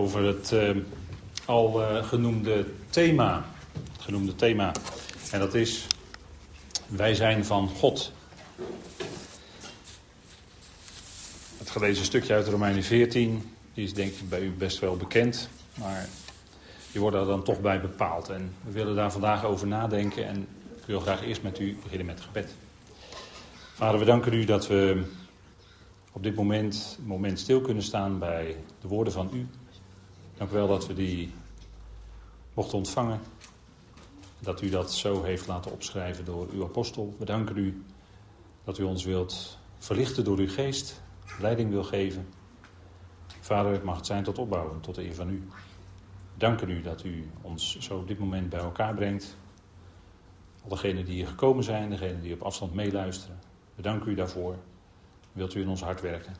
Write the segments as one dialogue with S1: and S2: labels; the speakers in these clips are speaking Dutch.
S1: over het uh, al uh, genoemde thema. Het genoemde thema. En dat is: Wij zijn van God. Het gelezen stukje uit Romeinen 14 is denk ik bij u best wel bekend. Maar je wordt er dan toch bij bepaald. En we willen daar vandaag over nadenken. En ik wil graag eerst met u beginnen met gebed. Vader, we danken u dat we op dit moment, moment stil kunnen staan bij de woorden van u. Dank u wel dat we die mochten ontvangen. Dat u dat zo heeft laten opschrijven door uw apostel. We danken u dat u ons wilt verlichten door uw geest, leiding wil geven. Vader, het mag het zijn tot opbouwen, tot de eer van u. Danken u dat u ons zo op dit moment bij elkaar brengt. Al degenen die hier gekomen zijn, degenen die op afstand meeluisteren. We danken u daarvoor. Wilt u in ons hart werken,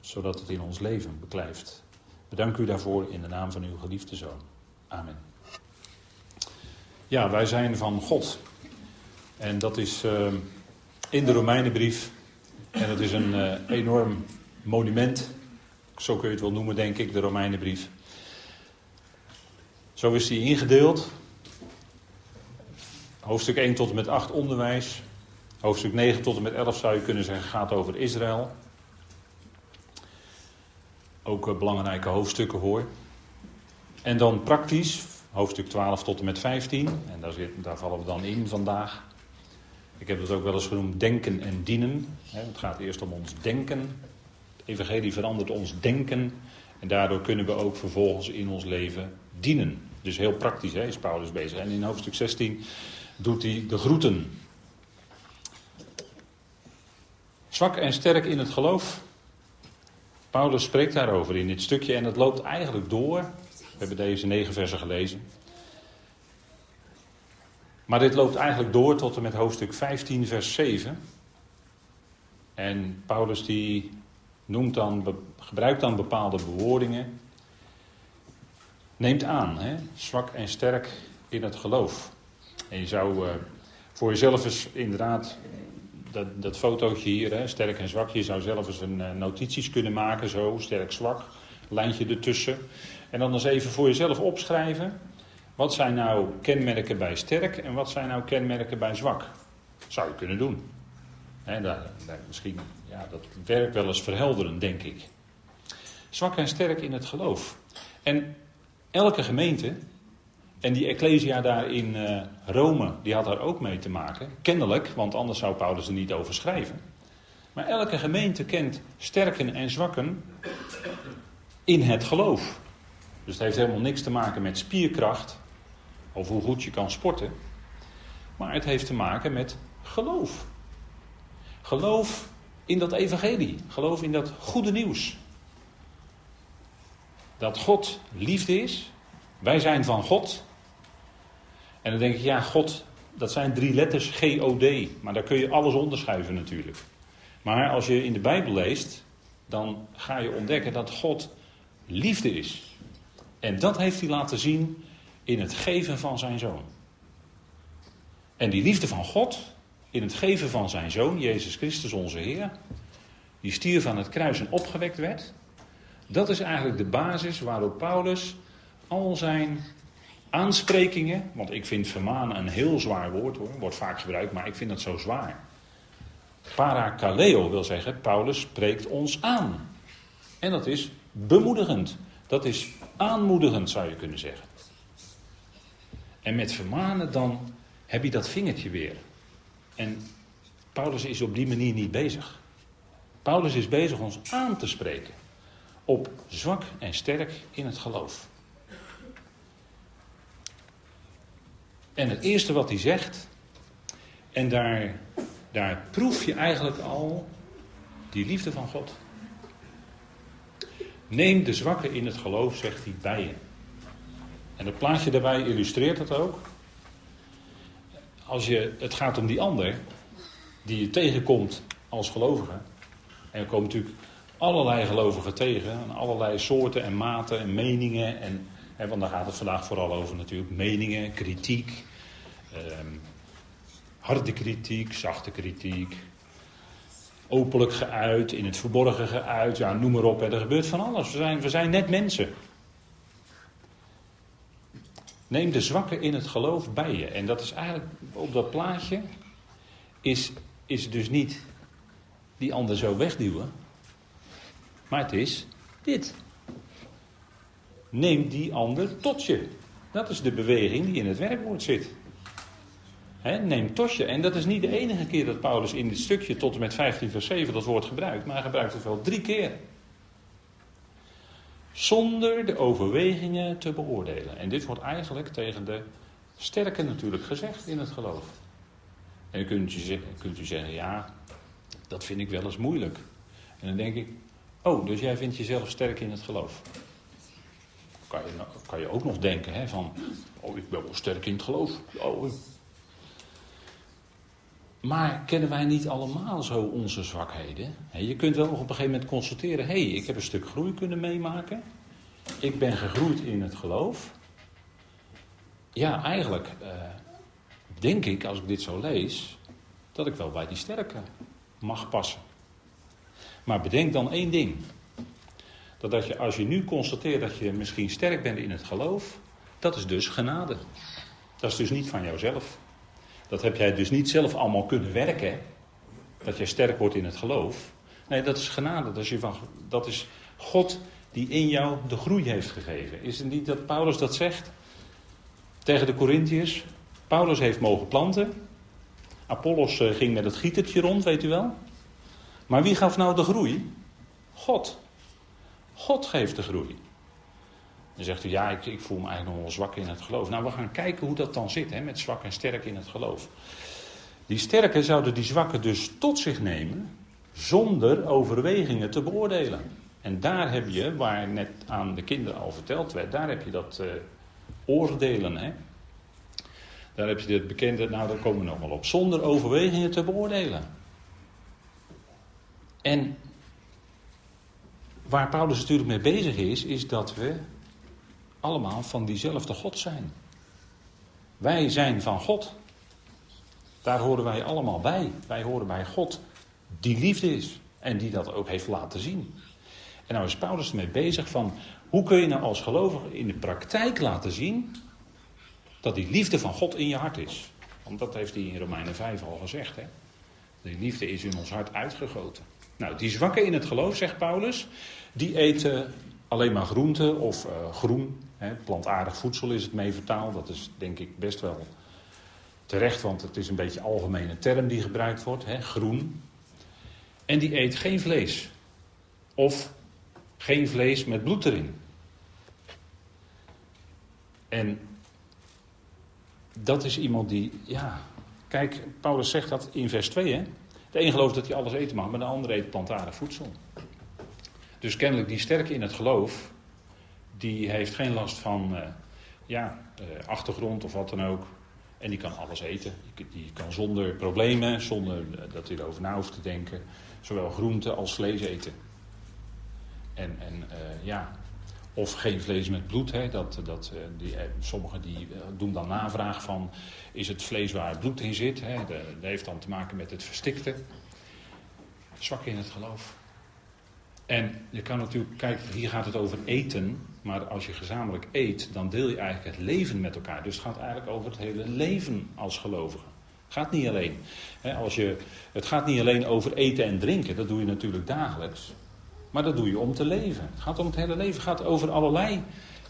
S1: zodat het in ons leven beklijft. Bedank u daarvoor in de naam van uw geliefde zoon. Amen. Ja, wij zijn van God. En dat is uh, in de Romeinenbrief. En het is een uh, enorm monument. Zo kun je het wel noemen, denk ik, de Romeinenbrief. Zo is die ingedeeld. Hoofdstuk 1 tot en met 8 onderwijs. Hoofdstuk 9 tot en met 11 zou je kunnen zeggen gaat over Israël. Ook uh, belangrijke hoofdstukken hoor. En dan praktisch, hoofdstuk 12 tot en met 15. En daar, daar vallen we dan in vandaag. Ik heb het ook wel eens genoemd denken en dienen. Het gaat eerst om ons denken. Het evangelie verandert ons denken. En daardoor kunnen we ook vervolgens in ons leven dienen. Dus heel praktisch hè, is Paulus bezig. En in hoofdstuk 16 doet hij de groeten. Zwak en sterk in het geloof. Paulus spreekt daarover in dit stukje en het loopt eigenlijk door. We hebben deze negen versen gelezen. Maar dit loopt eigenlijk door tot en met hoofdstuk 15, vers 7. En Paulus die noemt dan, gebruikt dan bepaalde bewoordingen. Neemt aan, hè? zwak en sterk in het geloof. En je zou uh, voor jezelf eens inderdaad dat, dat fotootje hier, hè, sterk en zwak, je zou zelf eens een uh, notities kunnen maken, zo, sterk, zwak, lijntje ertussen. En dan eens even voor jezelf opschrijven, wat zijn nou kenmerken bij sterk en wat zijn nou kenmerken bij zwak? Zou je kunnen doen. Hè, daar, misschien, ja, dat werkt wel eens verhelderend, denk ik. Zwak en sterk in het geloof. En elke gemeente en die Ecclesia daar in uh, Rome, die had daar ook mee te maken. Kennelijk, want anders zou Paulus er niet over schrijven. Maar elke gemeente kent sterken en zwakken in het geloof. Dus het heeft helemaal niks te maken met spierkracht of hoe goed je kan sporten. Maar het heeft te maken met geloof. Geloof in dat evangelie. Geloof in dat goede nieuws. Dat God liefde is. Wij zijn van God. En dan denk ik, ja, God, dat zijn drie letters G-O-D. Maar daar kun je alles onderschuiven natuurlijk. Maar als je in de Bijbel leest, dan ga je ontdekken dat God liefde is. En dat heeft hij laten zien in het geven van zijn zoon. En die liefde van God, in het geven van zijn zoon, Jezus Christus onze Heer, die stierf aan het kruis en opgewekt werd, dat is eigenlijk de basis waarop Paulus al zijn aansprekingen, want ik vind vermanen een heel zwaar woord hoor, wordt vaak gebruikt, maar ik vind dat zo zwaar. Parakaleo wil zeggen, Paulus spreekt ons aan. En dat is bemoedigend. Dat is aanmoedigend zou je kunnen zeggen. En met vermanen dan heb je dat vingertje weer. En Paulus is op die manier niet bezig. Paulus is bezig ons aan te spreken. Op zwak en sterk in het geloof. En het eerste wat hij zegt, en daar, daar proef je eigenlijk al die liefde van God. Neem de zwakke in het geloof, zegt hij, bij je. En het plaatje daarbij illustreert dat ook. Als je, het gaat om die ander, die je tegenkomt als gelovige. En er komen natuurlijk allerlei gelovigen tegen, allerlei soorten en maten en meningen. En, hè, want daar gaat het vandaag vooral over natuurlijk, meningen, kritiek. Um, harde kritiek, zachte kritiek. openlijk geuit, in het verborgen geuit, ja, noem maar op. Hè. Er gebeurt van alles. We zijn, we zijn net mensen. Neem de zwakken in het geloof bij je. En dat is eigenlijk op dat plaatje, is, is dus niet die ander zo wegduwen. Maar het is dit. Neem die ander tot je. Dat is de beweging die in het werkwoord zit. Neem tot je. En dat is niet de enige keer dat Paulus in dit stukje tot en met 15 vers 7 dat woord gebruikt. Maar hij gebruikt het wel drie keer. Zonder de overwegingen te beoordelen. En dit wordt eigenlijk tegen de sterke natuurlijk gezegd in het geloof. En dan kunt u, kunt u zeggen, ja, dat vind ik wel eens moeilijk. En dan denk ik, oh, dus jij vindt jezelf sterk in het geloof. Kan je, kan je ook nog denken, hè, van, oh, ik ben wel sterk in het geloof. Oh. Maar kennen wij niet allemaal zo onze zwakheden? Je kunt wel op een gegeven moment constateren, hé, hey, ik heb een stuk groei kunnen meemaken. Ik ben gegroeid in het geloof. Ja, eigenlijk eh, denk ik, als ik dit zo lees, dat ik wel bij die sterke mag passen. Maar bedenk dan één ding. Dat, dat je, als je nu constateert dat je misschien sterk bent in het geloof, dat is dus genade. Dat is dus niet van jouzelf. Dat heb jij dus niet zelf allemaal kunnen werken, dat jij sterk wordt in het geloof. Nee, dat is genade. Dat is, je van, dat is God die in jou de groei heeft gegeven. Is het niet dat Paulus dat zegt tegen de Corinthiërs? Paulus heeft mogen planten. Apollos eh, ging met het gietertje rond, weet u wel. Maar wie gaf nou de groei? God. God geeft de groei. Dan zegt u, ja, ik, ik voel me eigenlijk nog wel zwak in het geloof. Nou, we gaan kijken hoe dat dan zit, hè, met zwak en sterk in het geloof. Die sterken zouden die zwakken dus tot zich nemen, zonder overwegingen te beoordelen. En daar heb je, waar net aan de kinderen al verteld werd, daar heb je dat uh, oordelen. Hè? Daar heb je dit bekende, nou daar komen we nog wel op, zonder overwegingen te beoordelen. En waar Paulus natuurlijk mee bezig is, is dat we allemaal van diezelfde God zijn. Wij zijn van God. Daar horen wij allemaal bij. Wij horen bij God die liefde is en die dat ook heeft laten zien. En nou is Paulus ermee bezig van hoe kun je nou als gelovige in de praktijk laten zien dat die liefde van God in je hart is. Want dat heeft hij in Romeinen 5 al gezegd. Hè? Die liefde is in ons hart uitgegoten. Nou, die zwakken in het geloof, zegt Paulus, die eten alleen maar groente of uh, groen. Plantaardig voedsel is het mee vertaald. Dat is denk ik best wel terecht, want het is een beetje een algemene term die gebruikt wordt. Groen. En die eet geen vlees. Of geen vlees met bloed erin. En dat is iemand die, ja, kijk, Paulus zegt dat in vers 2, hè. De een gelooft dat hij alles eten mag, maar de ander eet plantaardig voedsel. Dus kennelijk die sterke in het geloof, die heeft geen last van uh, ja, uh, achtergrond of wat dan ook. En die kan alles eten. Die kan zonder problemen, zonder eh, dat hij erover na hoeft te denken, zowel groente als vlees eten. En, en ja, of geen vlees met bloed. Hè, dat, dat, die, sommigen die doen dan navraag van, is het vlees waar bloed in zit? Hè, dat heeft dan te maken met het verstikte. Zwak in het geloof. En je kan natuurlijk, kijk, hier gaat het over eten. Maar als je gezamenlijk eet, dan deel je eigenlijk het leven met elkaar. Dus het gaat eigenlijk over het hele leven als gelovige. Het gaat niet alleen. Als je, het gaat niet alleen over eten en drinken. Dat doe je natuurlijk dagelijks. Maar dat doe je om te leven. Het gaat om het hele leven. Het gaat over allerlei.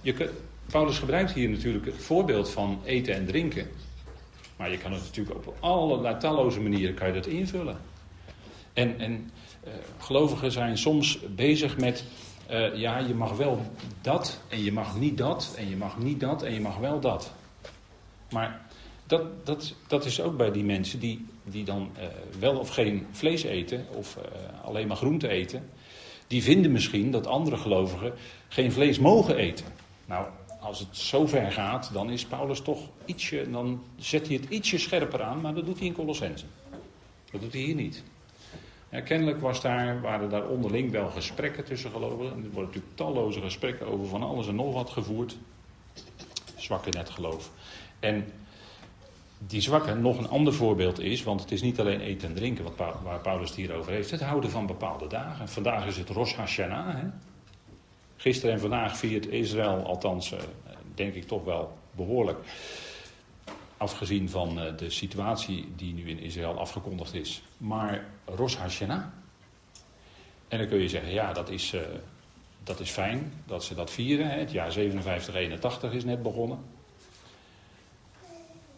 S1: Je, Paulus gebruikt hier natuurlijk het voorbeeld van eten en drinken. Maar je kan het natuurlijk op allerlei talloze manieren kan je dat invullen. En, en gelovigen zijn soms bezig met, uh, ja, je mag wel dat en je mag niet dat en je mag niet dat en je mag wel dat. Maar dat, dat, dat is ook bij die mensen die, die dan uh, wel of geen vlees eten of alleen maar groente eten. Die vinden misschien dat andere gelovigen geen vlees mogen eten. Nou, als het zo ver gaat, dan is Paulus toch ietsje, dan zet hij het ietsje scherper aan, maar dat doet hij in Colossense. Dat doet hij hier niet. Ja, kennelijk was daar, waren daar onderling wel gesprekken tussen gelovigen. Er worden natuurlijk talloze gesprekken over van alles en nog wat gevoerd. Zwak in het geloof. En die zwakke nog een ander voorbeeld is, want het is niet alleen eten en drinken wat, waar Paulus het hier over heeft, het houden van bepaalde dagen. Vandaag is het Rosh Hashanah. Hè? Gisteren en vandaag viert Israël, althans eh, denk ik toch wel behoorlijk, afgezien van eh, de situatie die nu in Israël afgekondigd is. Maar Rosh Hashanah. En dan kun je zeggen, ja, dat is, uh, dat is fijn dat ze dat vieren. Hè? Het jaar 57-81 is net begonnen.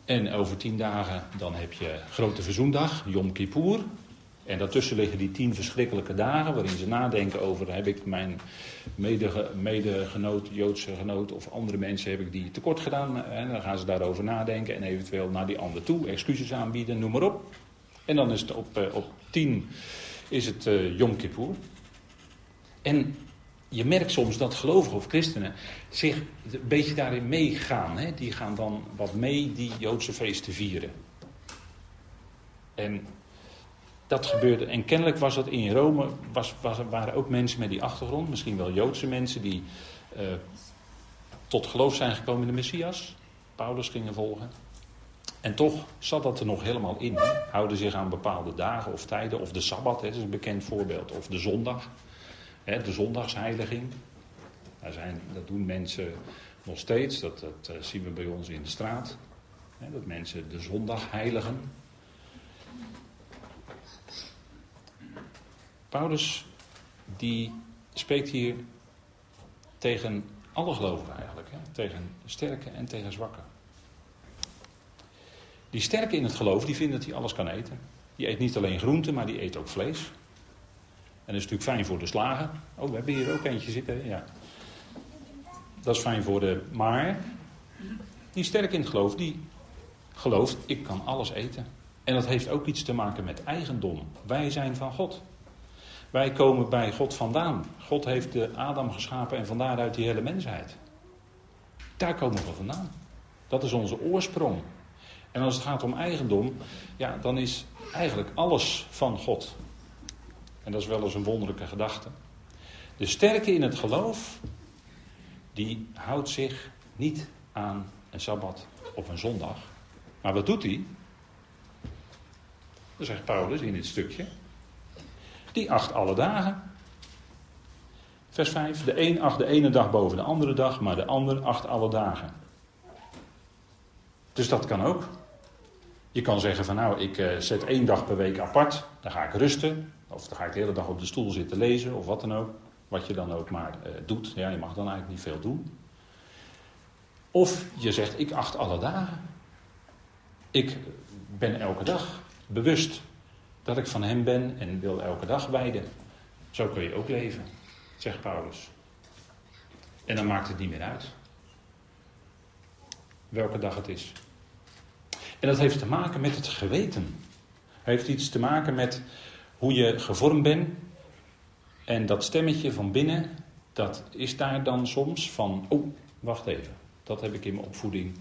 S1: En over tien dagen dan heb je Grote Verzoendag, Yom Kippur. En daartussen liggen die tien verschrikkelijke dagen waarin ze nadenken over heb ik mijn medegenoot, Joodse genoot of andere mensen heb ik die tekort gedaan. En dan gaan ze daarover nadenken en eventueel naar die ander toe excuses aanbieden, noem maar op. En dan is het op, eh, op tien is het uh, Yom Kippur. En je merkt soms dat gelovigen of christenen zich een beetje daarin meegaan. Die gaan dan wat mee die Joodse feesten vieren. En dat gebeurde. En kennelijk was dat in Rome, was, waren ook mensen met die achtergrond, misschien wel Joodse mensen, die uh, tot geloof zijn gekomen in de Messias. Paulus gingen volgen. En toch zat dat er nog helemaal in. Hè? Houden zich aan bepaalde dagen of tijden, of de Sabbat, hè, dat is een bekend voorbeeld, of de zondag de zondagsheiliging. Zijn, dat doen mensen nog steeds, dat, dat eh, zien we bij ons in de straat. dat mensen de zondag heiligen. Paulus die spreekt hier tegen alle gelovigen eigenlijk. Hè? Tegen sterke en tegen zwakke. Die sterke in het geloof, die vinden dat hij alles kan eten. Die eet niet alleen groenten, maar die eet ook vlees. En dat is natuurlijk fijn voor de slagen. Oh, we hebben hier ook eentje zitten. Ja. Dat is fijn voor de. Maar die sterk in het geloof, die gelooft, ik kan alles eten. En dat heeft ook iets te maken met eigendom. Wij zijn van God. Wij komen bij God vandaan. God heeft de Adam geschapen en vandaar uit die hele mensheid. Daar komen we vandaan. Dat is onze oorsprong. En als het gaat om eigendom, ja, dan is eigenlijk alles van God. En dat is wel eens een wonderlijke gedachte. De sterke in het geloof, die houdt zich niet aan een sabbat op een zondag. Maar wat doet hij? Dat zegt Paulus in dit stukje. Die acht alle dagen. Vers 5. De een acht de ene dag boven de andere dag, maar de ander acht alle dagen. Dus dat kan ook. Je kan zeggen van nou, ik eh, zet één dag per week apart, dan ga ik rusten. Of dan ga ik de hele dag op de stoel zitten lezen of wat dan ook. Wat je dan ook maar uh, doet. Ja, je mag dan eigenlijk niet veel doen. Of je zegt, ik acht alle dagen. Ik ben elke dag bewust dat ik van hem ben en wil elke dag wijden. Zo kun je ook leven, zegt Paulus. En dan maakt het niet meer uit welke dag het is. En dat heeft te maken met het geweten. Heeft iets te maken met hoe je gevormd bent. En dat stemmetje van binnen, dat is daar dan soms van, oh, wacht even, dat heb ik in mijn opvoeding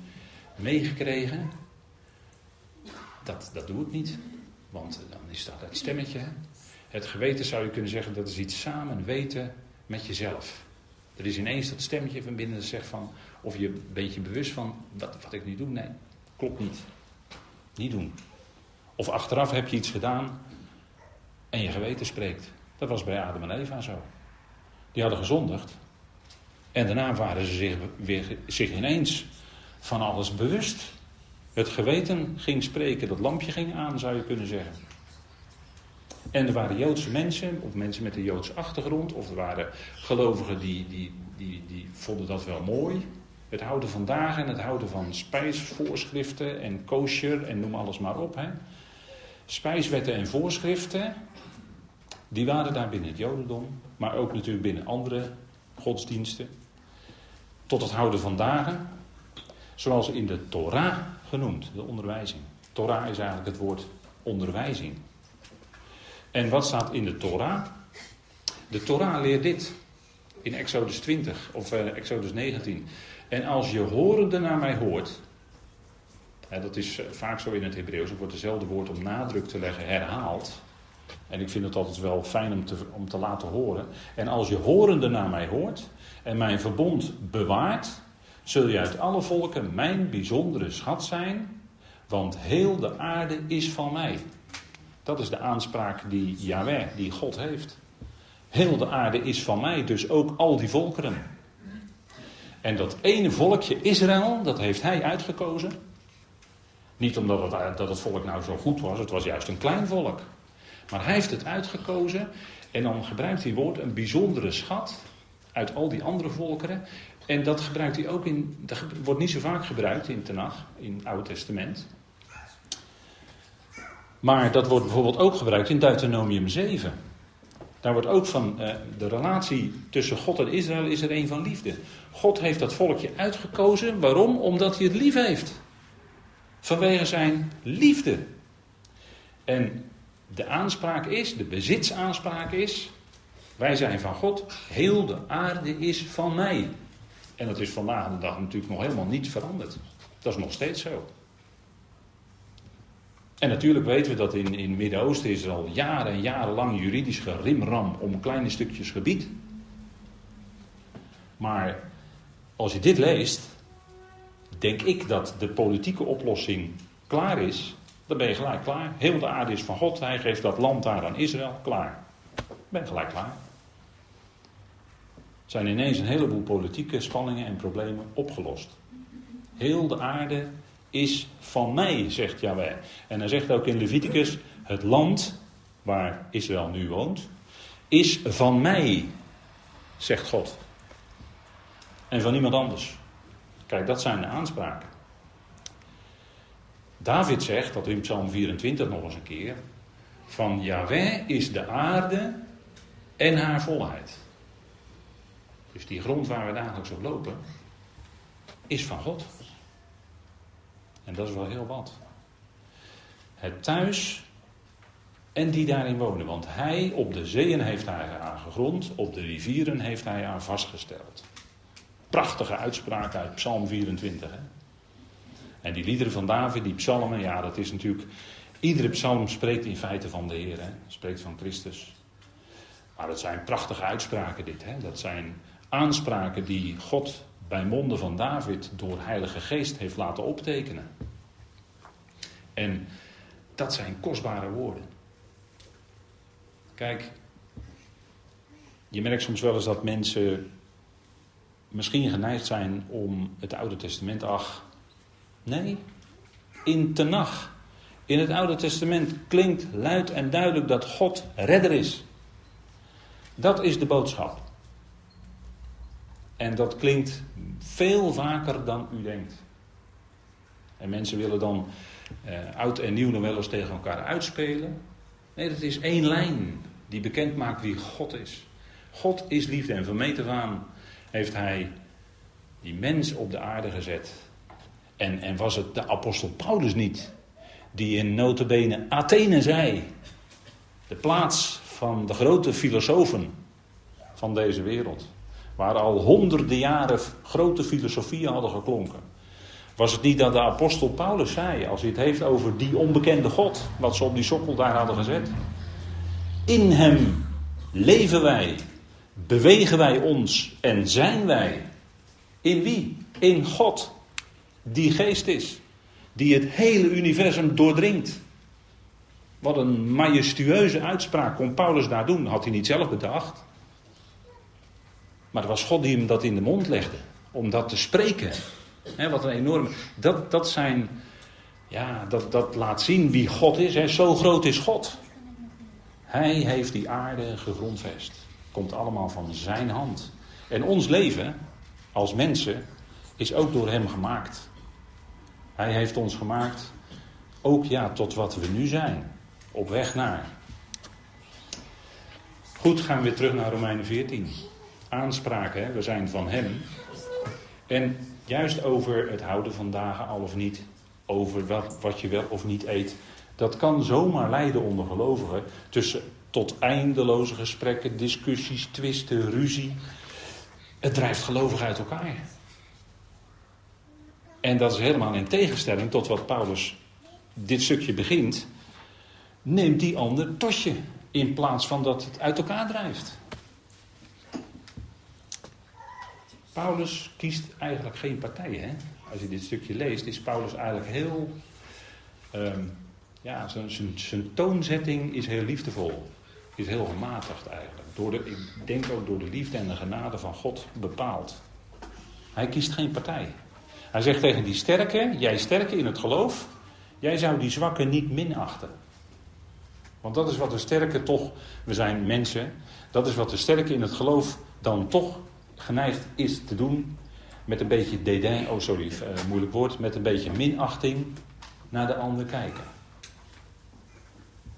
S1: meegekregen. Dat, dat doe ik niet, want dan is dat het stemmetje. Het geweten zou je kunnen zeggen, dat is iets samen weten met jezelf. Er is ineens dat stemmetje van binnen dat zegt van, of je een beetje bewust van, wat, wat ik nu doe, nee, klopt niet. Niet doen. Of achteraf heb je iets gedaan en je geweten spreekt. Dat was bij Adam en Eva zo. Die hadden gezondigd. En daarna waren ze zich, weer, zich ineens van alles bewust. Het geweten ging spreken, dat lampje ging aan, zou je kunnen zeggen. En er waren Joodse mensen, of mensen met een Joodse achtergrond, of er waren gelovigen die, die, die, die vonden dat wel mooi. Het houden van dagen, het houden van spijsvoorschriften en kosher en noem alles maar op. Hè. Spijswetten en voorschriften, die waren daar binnen het Jodendom, maar ook natuurlijk binnen andere godsdiensten. Tot het houden van dagen, zoals in de Torah genoemd, de onderwijzing. Torah is eigenlijk het woord onderwijzing. En wat staat in de Torah? De Torah leert dit in Exodus 20 of uh, Exodus 19. En als je horende naar mij hoort, hè, dat is eh, vaak zo in het Hebreeuws, er wordt hetzelfde woord om nadruk te leggen herhaald. En ik vind het altijd wel fijn om te, om te laten horen. En als je horende naar mij hoort en mijn verbond bewaart, zul je uit alle volken mijn bijzondere schat zijn. Want heel de aarde is van mij. Dat is de aanspraak die Yahweh, die God heeft. Heel de aarde is van mij, dus ook al die volkeren. En dat ene volkje Israël, dat heeft hij uitgekozen. Niet omdat het, dat het volk nou zo goed was, het was juist een klein volk. Maar hij heeft het uitgekozen en dan gebruikt hij woord een bijzondere schat uit al die andere volkeren. En dat gebruikt hij ook in, dat wordt niet zo vaak gebruikt in Tenach, in het Oude Testament. Maar dat wordt bijvoorbeeld ook gebruikt in Deuteronomium 7. Daar wordt ook van uh, de relatie tussen God en Israël is er een van liefde. God heeft dat volkje uitgekozen. Waarom? Omdat hij het lief heeft. Vanwege zijn liefde. En de aanspraak is, de bezitsaanspraak is, wij zijn van God, heel de aarde is van mij. En dat is vandaag de dag natuurlijk nog helemaal niet veranderd. Dat is nog steeds zo. En natuurlijk weten we dat in, in het Midden-Oosten is er al jaren en jaren lang juridisch gerimram om kleine stukjes gebied. Maar als je dit leest, denk ik dat de politieke oplossing klaar is. Dan ben je gelijk klaar. Heel de aarde is van God. Hij geeft dat land daar aan Israël. Klaar. Ben gelijk klaar. Zijn ineens een heleboel politieke spanningen en problemen opgelost. Heel de aarde is van mij, zegt Yahweh. En hij zegt ook in Leviticus: het land waar Israël nu woont, is van mij, zegt God. En van niemand anders. Kijk, dat zijn de aanspraken. David zegt, dat in Psalm 24 nog eens een keer, van Yahweh is de aarde en haar volheid. Dus die grond waar we dagelijks op lopen, is van God. En dat is wel heel wat. Het thuis en die daarin wonen. Want hij op de zeeën heeft hij aan gegrond, op de rivieren heeft hij aan vastgesteld. Prachtige uitspraak uit Psalm 24. Hè? En die liederen van David, die psalmen, ja, dat is natuurlijk. Iedere psalm spreekt in feite van de Heer, spreekt van Christus. Maar dat zijn prachtige uitspraken, dit. Hè? Dat zijn aanspraken die God bij monden van David door Heilige Geest heeft laten optekenen. En dat zijn kostbare woorden. Kijk, je merkt soms wel eens dat mensen misschien geneigd zijn om het Oude Testament, ach, nee, in Tenach. In het Oude Testament klinkt luid en duidelijk dat God redder is. Dat is de boodschap. En dat klinkt veel vaker dan u denkt. En mensen willen dan uh, oud en nieuw nog wel eens tegen elkaar uitspelen. Nee, dat is één lijn die bekend maakt wie God is. God is liefde en van meet aan heeft hij die mens op de aarde gezet. En, en was het de apostel Paulus niet die in notabene Athene zei, de plaats van de grote filosofen van deze wereld. Waar al honderden jaren grote filosofieën hadden geklonken. Was het niet dat de apostel Paulus zei, als hij het heeft over die onbekende God, wat ze op die sokkel daar hadden gezet? In hem leven wij, bewegen wij ons en zijn wij. In wie? In God, die geest is, die het hele universum doordringt. Wat een majestueuze uitspraak kon Paulus daar doen, had hij niet zelf bedacht. Maar het was God die hem dat in de mond legde. Om dat te spreken. wat een enorme. Dat, dat zijn. Ja, dat, dat laat zien wie God is. Zo groot is God. Hij heeft die aarde gegrondvest. Komt allemaal van zijn hand. En ons leven als mensen is ook door hem gemaakt. Hij heeft ons gemaakt ook ja, tot wat we nu zijn. Op weg naar. Goed, gaan we weer terug naar Romeinen 14 aanspraken. Hè? We zijn van Hem. En juist over het houden van dagen al of niet, over wat, wat je wel of niet eet, dat kan zomaar leiden onder gelovigen tussen tot eindeloze gesprekken, discussies, twisten, ruzie. Het drijft gelovigen uit elkaar. En dat is helemaal in tegenstelling tot wat Paulus dit stukje begint. Neemt die ander tosje in plaats van dat het uit elkaar drijft. Paulus kiest eigenlijk geen partij. Hè? Als je dit stukje leest, is Paulus eigenlijk heel ehm, ja, zijn, toonzetting is heel liefdevol. Is heel gematigd eigenlijk. Door de, ik denk ook door de liefde en de genade van God bepaald. Hij kiest geen partij. Hij zegt tegen die sterke, jij sterke in het geloof, jij zou die zwakke niet minachten. Want dat is wat de sterke toch, we zijn mensen, dat is wat de sterke in het geloof dan toch geneigd is te doen. Met een beetje dédain, oh sorry, uh, moeilijk woord, met een beetje minachting naar de ander kijken.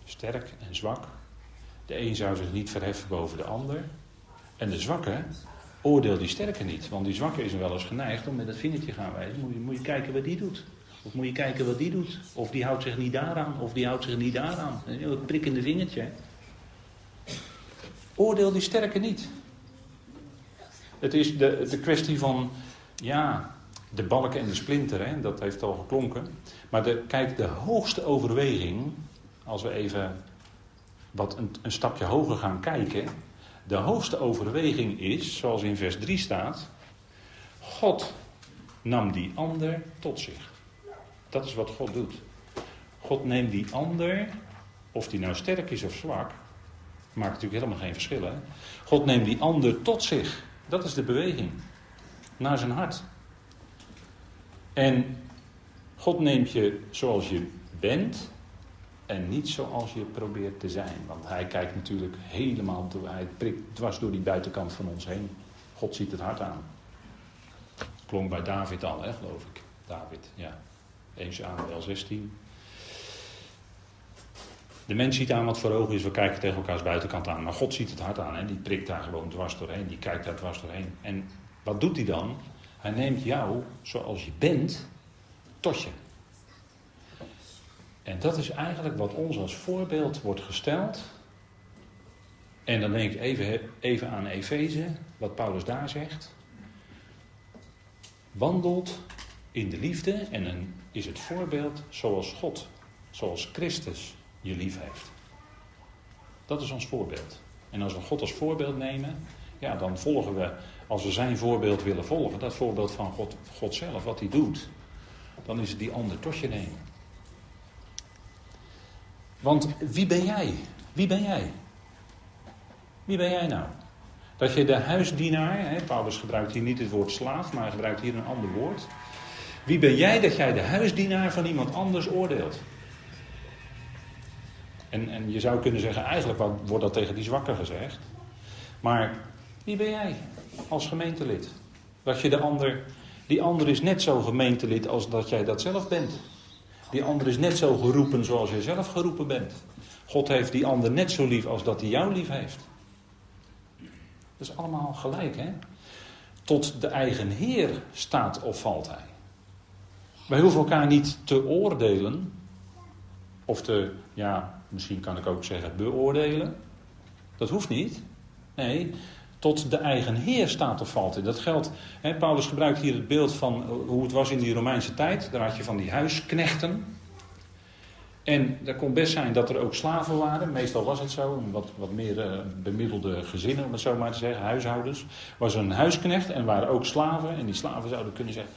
S1: Sterk en zwak. De een zou zich niet verheffen boven de ander. En de zwakke oordeel die sterke niet. Want die zwakke is wel eens geneigd om met het vingertje gaan wijzen. Moet je, moet je kijken wat die doet. Of moet je kijken wat die doet. Of die houdt zich niet daaraan. Of die houdt zich niet daaraan. Een prikkende vingertje. Oordeel die sterke niet. Het is de, de kwestie van, ja, de balken en de splinter, hè, dat heeft al geklonken. Maar de, kijk, de hoogste overweging, als we even wat een, een stapje hoger gaan kijken. De hoogste overweging is, zoals in vers 3 staat, God nam die ander tot zich. Dat is wat God doet. God neemt die ander, of die nou sterk is of zwak, maakt natuurlijk helemaal geen verschil. Hè? God neemt die ander tot zich. Dat is de beweging. Naar zijn hart. En God neemt je zoals je bent en niet zoals je probeert te zijn. Want hij kijkt natuurlijk helemaal, door, hij prikt dwars door die buitenkant van ons heen. God ziet het hart aan. Klonk bij David al, hè, geloof ik. David, ja. 1 Samuel 16. De mens ziet aan wat voor ogen is, we kijken tegen elkaars buitenkant aan. Maar God ziet het hart aan, hè? die prikt daar gewoon dwars doorheen, die kijkt daar dwars doorheen. En wat doet hij dan? Hij neemt jou zoals je bent tot je. En dat is eigenlijk wat ons als voorbeeld wordt gesteld. En dan denk ik even, even aan Efeze, wat Paulus daar zegt. Wandelt in de liefde en dan is het voorbeeld zoals God, zoals Christus je lief heeft. Dat is ons voorbeeld. En als we God als voorbeeld nemen, ja, dan volgen we, als we zijn voorbeeld willen volgen, dat voorbeeld van God, God zelf, wat hij doet, dan is het die ander tot je nemen. Want wie ben jij? Wie ben jij? Wie ben jij nou? Dat je de huisdienaar, hè, Paulus gebruikt hier niet het woord slaaf, maar gebruikt hier een ander woord. Wie ben jij dat jij de huisdienaar van iemand anders oordeelt? En, en je zou kunnen zeggen, eigenlijk wordt dat tegen die zwakker gezegd. Maar wie ben jij als gemeentelid? Dat je de ander, die ander is net zo gemeentelid als dat jij dat zelf bent. Die ander is net zo geroepen zoals jij zelf geroepen bent. God heeft die ander net zo lief als dat hij jou lief heeft. Dat is allemaal gelijk, hè? Tot de eigen Heer staat of valt hij. Wij hoeven elkaar niet te oordelen. Of te, ja, misschien kan ik ook zeggen beoordelen. Dat hoeft niet. Nee, tot de eigen Heer staat of valt. Dat geldt, hè, Paulus gebruikt hier het beeld van hoe het was in die Romeinse tijd. Daar had je van die huisknechten. En dat kon best zijn dat er ook slaven waren. Meestal was het zo. Wat, wat meer uh, bemiddelde gezinnen, om het zo maar te zeggen. Huishoudens. Was er een huisknecht en waren ook slaven. En die slaven zouden kunnen zeggen.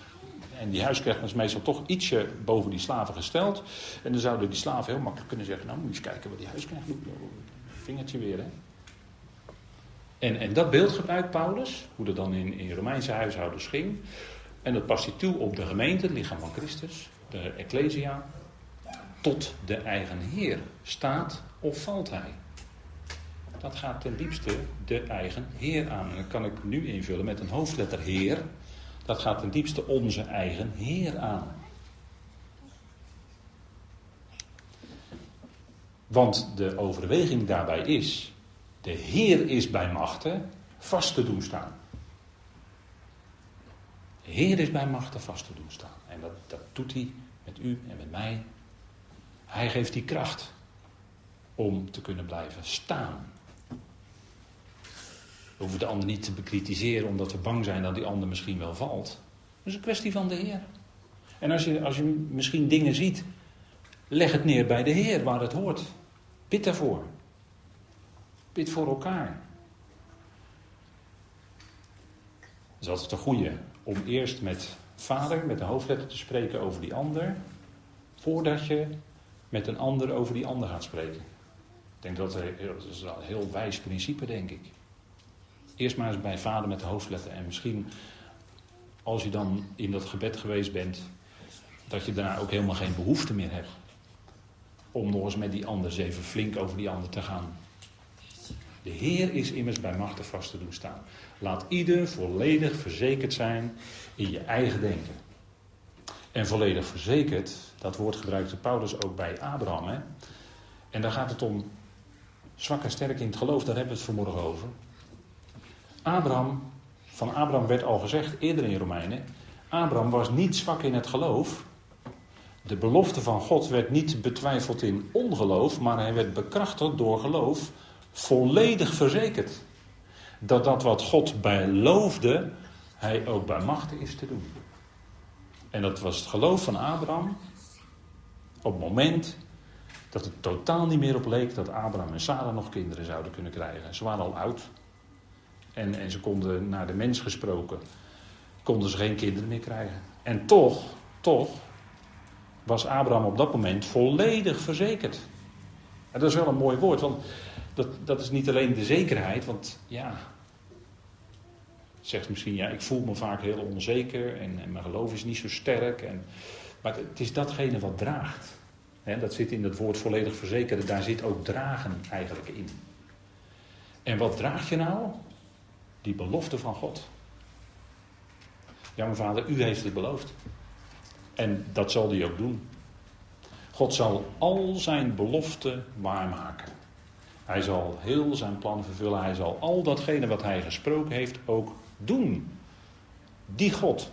S1: En die huisknecht was meestal toch ietsje boven die slaven gesteld. En dan zouden die slaven heel makkelijk kunnen zeggen: Nou, moet je eens kijken wat die huisknecht doet. Vingertje weer, hè. En, en dat beeld gebruikt Paulus, hoe dat dan in, in Romeinse huishoudens ging. En dat past hij toe op de gemeente, het lichaam van Christus, de Ecclesia. Tot de eigen Heer staat of valt hij. Dat gaat ten diepste de eigen Heer aan. En dat kan ik nu invullen met een hoofdletter Heer. Dat gaat ten diepste onze eigen Heer aan. Want de overweging daarbij is de Heer is bij machten vast te doen staan. De Heer is bij machten vast te doen staan. En dat, dat doet hij met u en met mij. Hij geeft die kracht om te kunnen blijven staan. We hoeven de ander niet te bekritiseren omdat we bang zijn dat die ander misschien wel valt. Dat is een kwestie van de Heer. En als je, als je misschien dingen ziet, leg het neer bij de Heer waar het hoort. Bid daarvoor. Bid voor elkaar. Dat is altijd een goede om eerst met vader, met de hoofdletter te spreken over die ander. Voordat je met een ander over die ander gaat spreken. Ik denk dat, dat is een heel wijs principe, denk ik. Eerst maar eens bij vader met de hoofdletter. En misschien als je dan in dat gebed geweest bent, dat je daarna ook helemaal geen behoefte meer hebt. Om nog eens met die ander eens even flink over die ander te gaan. De Heer is immers bij machten vast te doen staan. Laat ieder volledig verzekerd zijn in je eigen denken. En volledig verzekerd, dat woord gebruikte Paulus ook bij Abraham. Hè? En daar gaat het om zwak en sterk in het geloof, daar hebben we het vanmorgen over. Abraham, van Abraham werd al gezegd eerder in Romeinen, Abraham was niet zwak in het geloof. De belofte van God werd niet betwijfeld in ongeloof, maar hij werd bekrachtigd door geloof, volledig verzekerd. Dat dat wat God beloofde, hij ook bij machten is te doen. En dat was het geloof van Abraham op het moment dat het totaal niet meer op leek dat Abraham en Sarah nog kinderen zouden kunnen krijgen. Ze waren al oud. En, en ze konden, naar de mens gesproken, konden ze geen kinderen meer krijgen. En toch, toch, was Abraham op dat moment volledig verzekerd. En dat is wel een mooi woord, want dat, dat is niet alleen de zekerheid, want ja, zegt misschien, ja, ik voel me vaak heel onzeker en, en mijn geloof is niet zo sterk. En, maar het is datgene wat draagt. dat zit in het woord volledig verzekeren, daar zit ook dragen eigenlijk in. En wat draag je nou? Die belofte van God. Ja, mijn vader, u heeft het beloofd. En dat zal hij ook doen. God zal al zijn beloften waarmaken. Hij zal heel zijn plan vervullen. Hij zal al datgene wat hij gesproken heeft ook doen. Die God.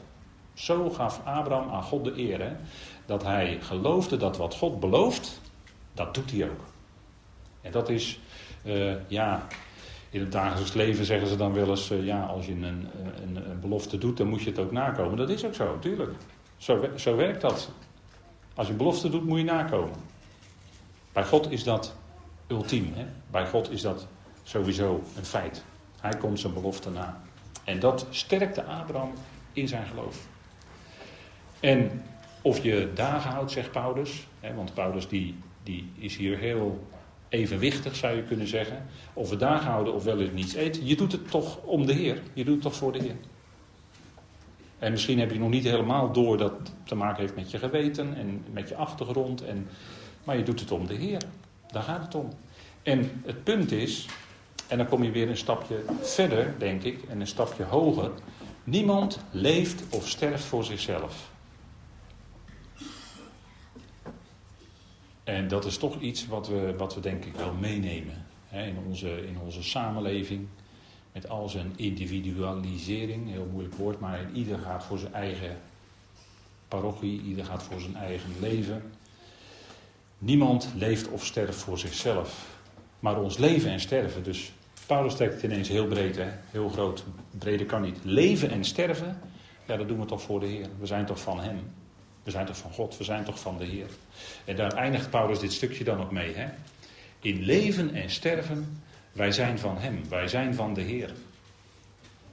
S1: Zo gaf Abraham aan God de eer. Dat hij geloofde dat wat God belooft, dat doet hij ook. En dat is, uh, ja, in het dagelijks leven zeggen ze dan wel eens, uh, ja, als je een, een, een, belofte doet, dan moet je het ook nakomen. Dat is ook zo, natuurlijk. Zo, zo werkt dat. Als je belofte doet, moet je nakomen. Bij God is dat ultiem. Hè? Bij God is dat sowieso een feit. Hij komt zijn belofte na. En dat sterkte Abraham in zijn geloof. En of je dagen houdt, zegt Paulus, hè, want Paulus die, die is hier heel evenwichtig, zou je kunnen zeggen. Of we dagen houden of wel eens niets eten. Je doet het toch om de Heer. Je doet het toch voor de Heer. En misschien heb je nog niet helemaal door dat het te maken heeft met je geweten en met je achtergrond. En, maar je doet het om de Heer. Daar gaat het om. En het punt is, en dan kom je weer een stapje verder, denk ik, en een stapje hoger. Niemand leeft of sterft voor zichzelf. En dat is toch iets wat we, wat we denk ik wel meenemen hè, in, onze, in onze samenleving. Met al zijn individualisering, heel moeilijk woord, maar ieder gaat voor zijn eigen parochie, ieder gaat voor zijn eigen leven. Niemand leeft of sterft voor zichzelf. Maar ons leven en sterven, dus Paulus trekt het ineens heel breed, hè? heel groot. Breder kan niet. Leven en sterven, ja, dat doen we toch voor de Heer. We zijn toch van Hem. We zijn toch van God, we zijn toch van de Heer. En daar eindigt Paulus dit stukje dan ook mee. Hè? In leven en sterven, wij zijn van Hem, wij zijn van de Heer.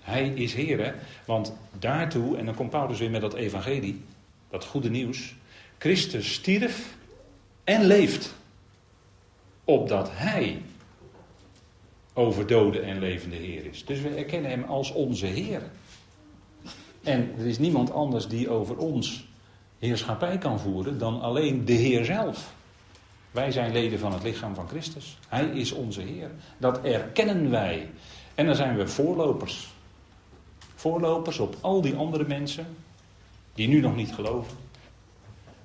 S1: Hij is Heer, hè? want daartoe, en dan komt Paulus weer met dat evangelie, dat goede nieuws. Christus stierf en leeft, opdat Hij over dode en levende Heer is. Dus we erkennen Hem als onze Heer. En er is niemand anders die over ons heerschappij kan voeren dan alleen de Heer zelf. Wij zijn leden van het lichaam van Christus. Hij is onze Heer. Dat erkennen wij. En dan zijn we voorlopers. Voorlopers op al die andere mensen die nu nog niet geloven.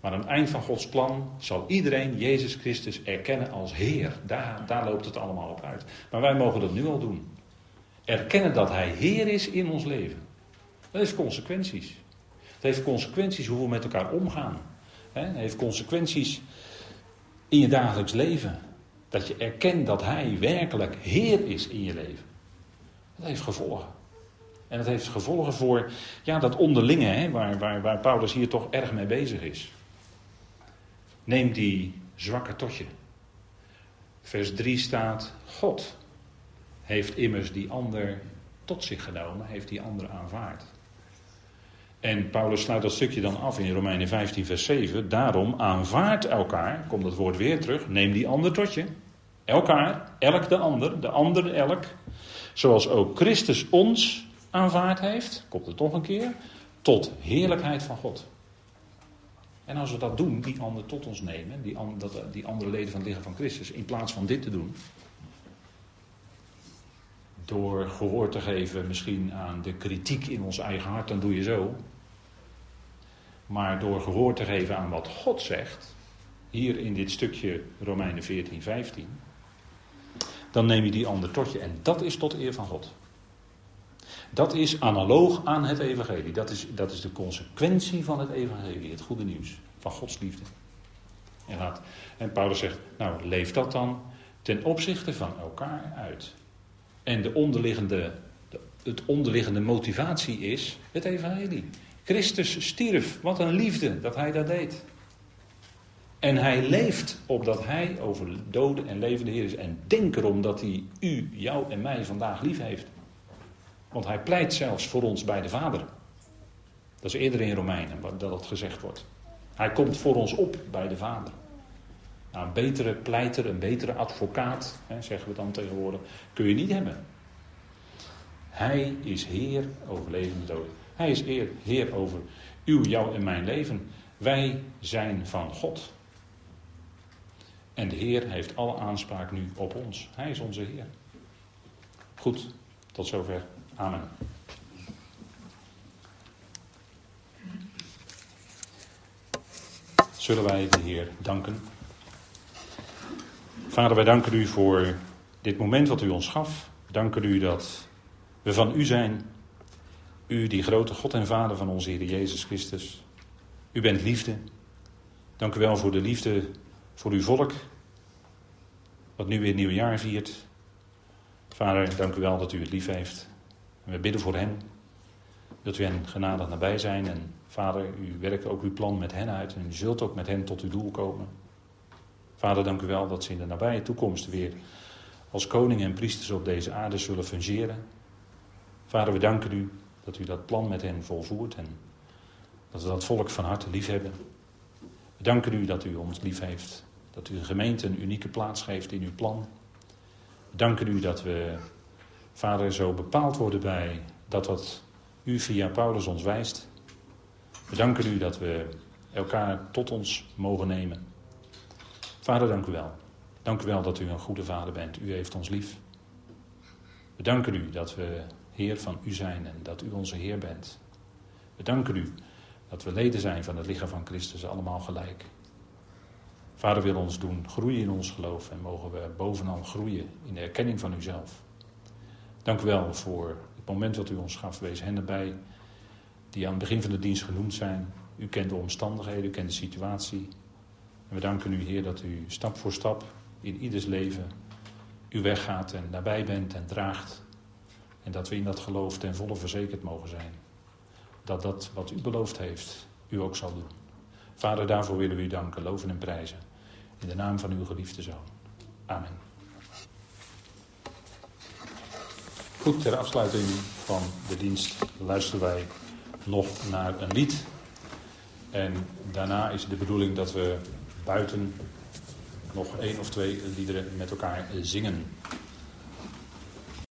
S1: Maar aan het eind van Gods plan zal iedereen Jezus Christus erkennen als Heer. Daar, daar loopt het allemaal op uit. Maar wij mogen dat nu al doen. Erkennen dat Hij Heer is in ons leven. Dat heeft consequenties. Het heeft consequenties hoe we met elkaar omgaan. Het heeft consequenties in je dagelijks leven. Dat je erkent dat Hij werkelijk Heer is in je leven. Dat heeft gevolgen. En dat heeft gevolgen voor ja, dat onderlinge, hè, waar, waar, waar Paulus hier toch erg mee bezig is. Neem die zwakke tot je. Vers 3 staat: God heeft immers die ander tot zich genomen, heeft die ander aanvaard. En Paulus sluit dat stukje dan af in Romeinen 15, vers 7. Daarom aanvaard elkaar, komt het woord weer terug, neem die ander tot je. Elkaar, elk de ander, de ander elk. Zoals ook Christus ons aanvaard heeft, komt het toch een keer, tot heerlijkheid van God. En als we dat doen, die ander tot ons nemen, die, dat, die andere leden van het lichaam van Christus, in plaats van dit te doen, door gehoor te geven misschien aan de kritiek in ons eigen hart, dan doe je zo. Maar door gehoor te geven aan wat God zegt, hier in dit stukje Romeinen 14, 15, dan neem je die ander tot je. En dat is tot eer van God. Dat is analoog aan het evangelie. Dat is, dat is de consequentie van het evangelie, het goede nieuws van Gods liefde. En, laat, en Paulus zegt, nou leef dat dan ten opzichte van elkaar uit. En de onderliggende, de, het onderliggende motivatie is het evangelie. Christus stierf, wat een liefde dat hij dat deed. En hij leeft opdat hij over doden en levende Heer is. En denk erom dat hij u, jou en mij vandaag lief heeft. Want hij pleit zelfs voor ons bij de Vader. Dat is eerder in Romeinen dat het gezegd wordt. Hij komt voor ons op bij de Vader. Nou, een betere pleiter, een betere advocaat, hè, zeggen we dan tegenwoordig, kun je niet hebben. Hij is Heer over leven en dood. Hij is Heer, over uw, jou en mijn leven. Wij zijn van God. En de Heer heeft alle aanspraak nu op ons. Hij is onze Heer. Goed, tot zover. Amen. Zullen wij de Heer danken? Vader, wij danken u voor dit moment wat u ons gaf. Danken u dat we van u zijn. U, die grote God en Vader van onze Heer Jezus Christus. U bent liefde. Dank u wel voor de liefde voor uw volk, wat nu weer nieuwjaar viert. Vader, dank u wel dat u het lief heeft. En we bidden voor hen, dat u hen genadig nabij zijn. En Vader, u werkt ook uw plan met hen uit en u zult ook met hen tot uw doel komen. Vader, dank u wel dat ze in de nabije toekomst weer als koning en priesters op deze aarde zullen fungeren. Vader, we danken u dat u dat plan met hen volvoert en dat we dat volk van harte lief hebben. We danken u dat u ons lief heeft, dat u de gemeente een unieke plaats geeft in uw plan. We danken u dat we, Vader, zo bepaald worden bij dat wat u via Paulus ons wijst. We danken u dat we elkaar tot ons mogen nemen. Vader, dank u wel. Dank u wel dat u een goede vader bent. U heeft ons lief. We danken u dat we Heer van u zijn en dat u onze Heer bent. We danken u dat we leden zijn van het lichaam van Christus, allemaal gelijk. Vader wil ons doen groeien in ons geloof en mogen we bovenal groeien in de erkenning van uzelf. Dank u wel voor het moment dat u ons gaf. Wees hen erbij die aan het begin van de dienst genoemd zijn. U kent de omstandigheden, u kent de situatie. En we danken u, Heer, dat u stap voor stap in ieders leven u weggaat en nabij bent en draagt. En dat we in dat geloof ten volle verzekerd mogen zijn. Dat dat wat u beloofd heeft, u ook zal doen. Vader, daarvoor willen we u danken, loven en prijzen. In de naam van uw geliefde zoon. Amen. Goed, ter afsluiting van de dienst luisteren wij nog naar een lied. En daarna is de bedoeling dat we buiten nog één of twee liederen met elkaar zingen.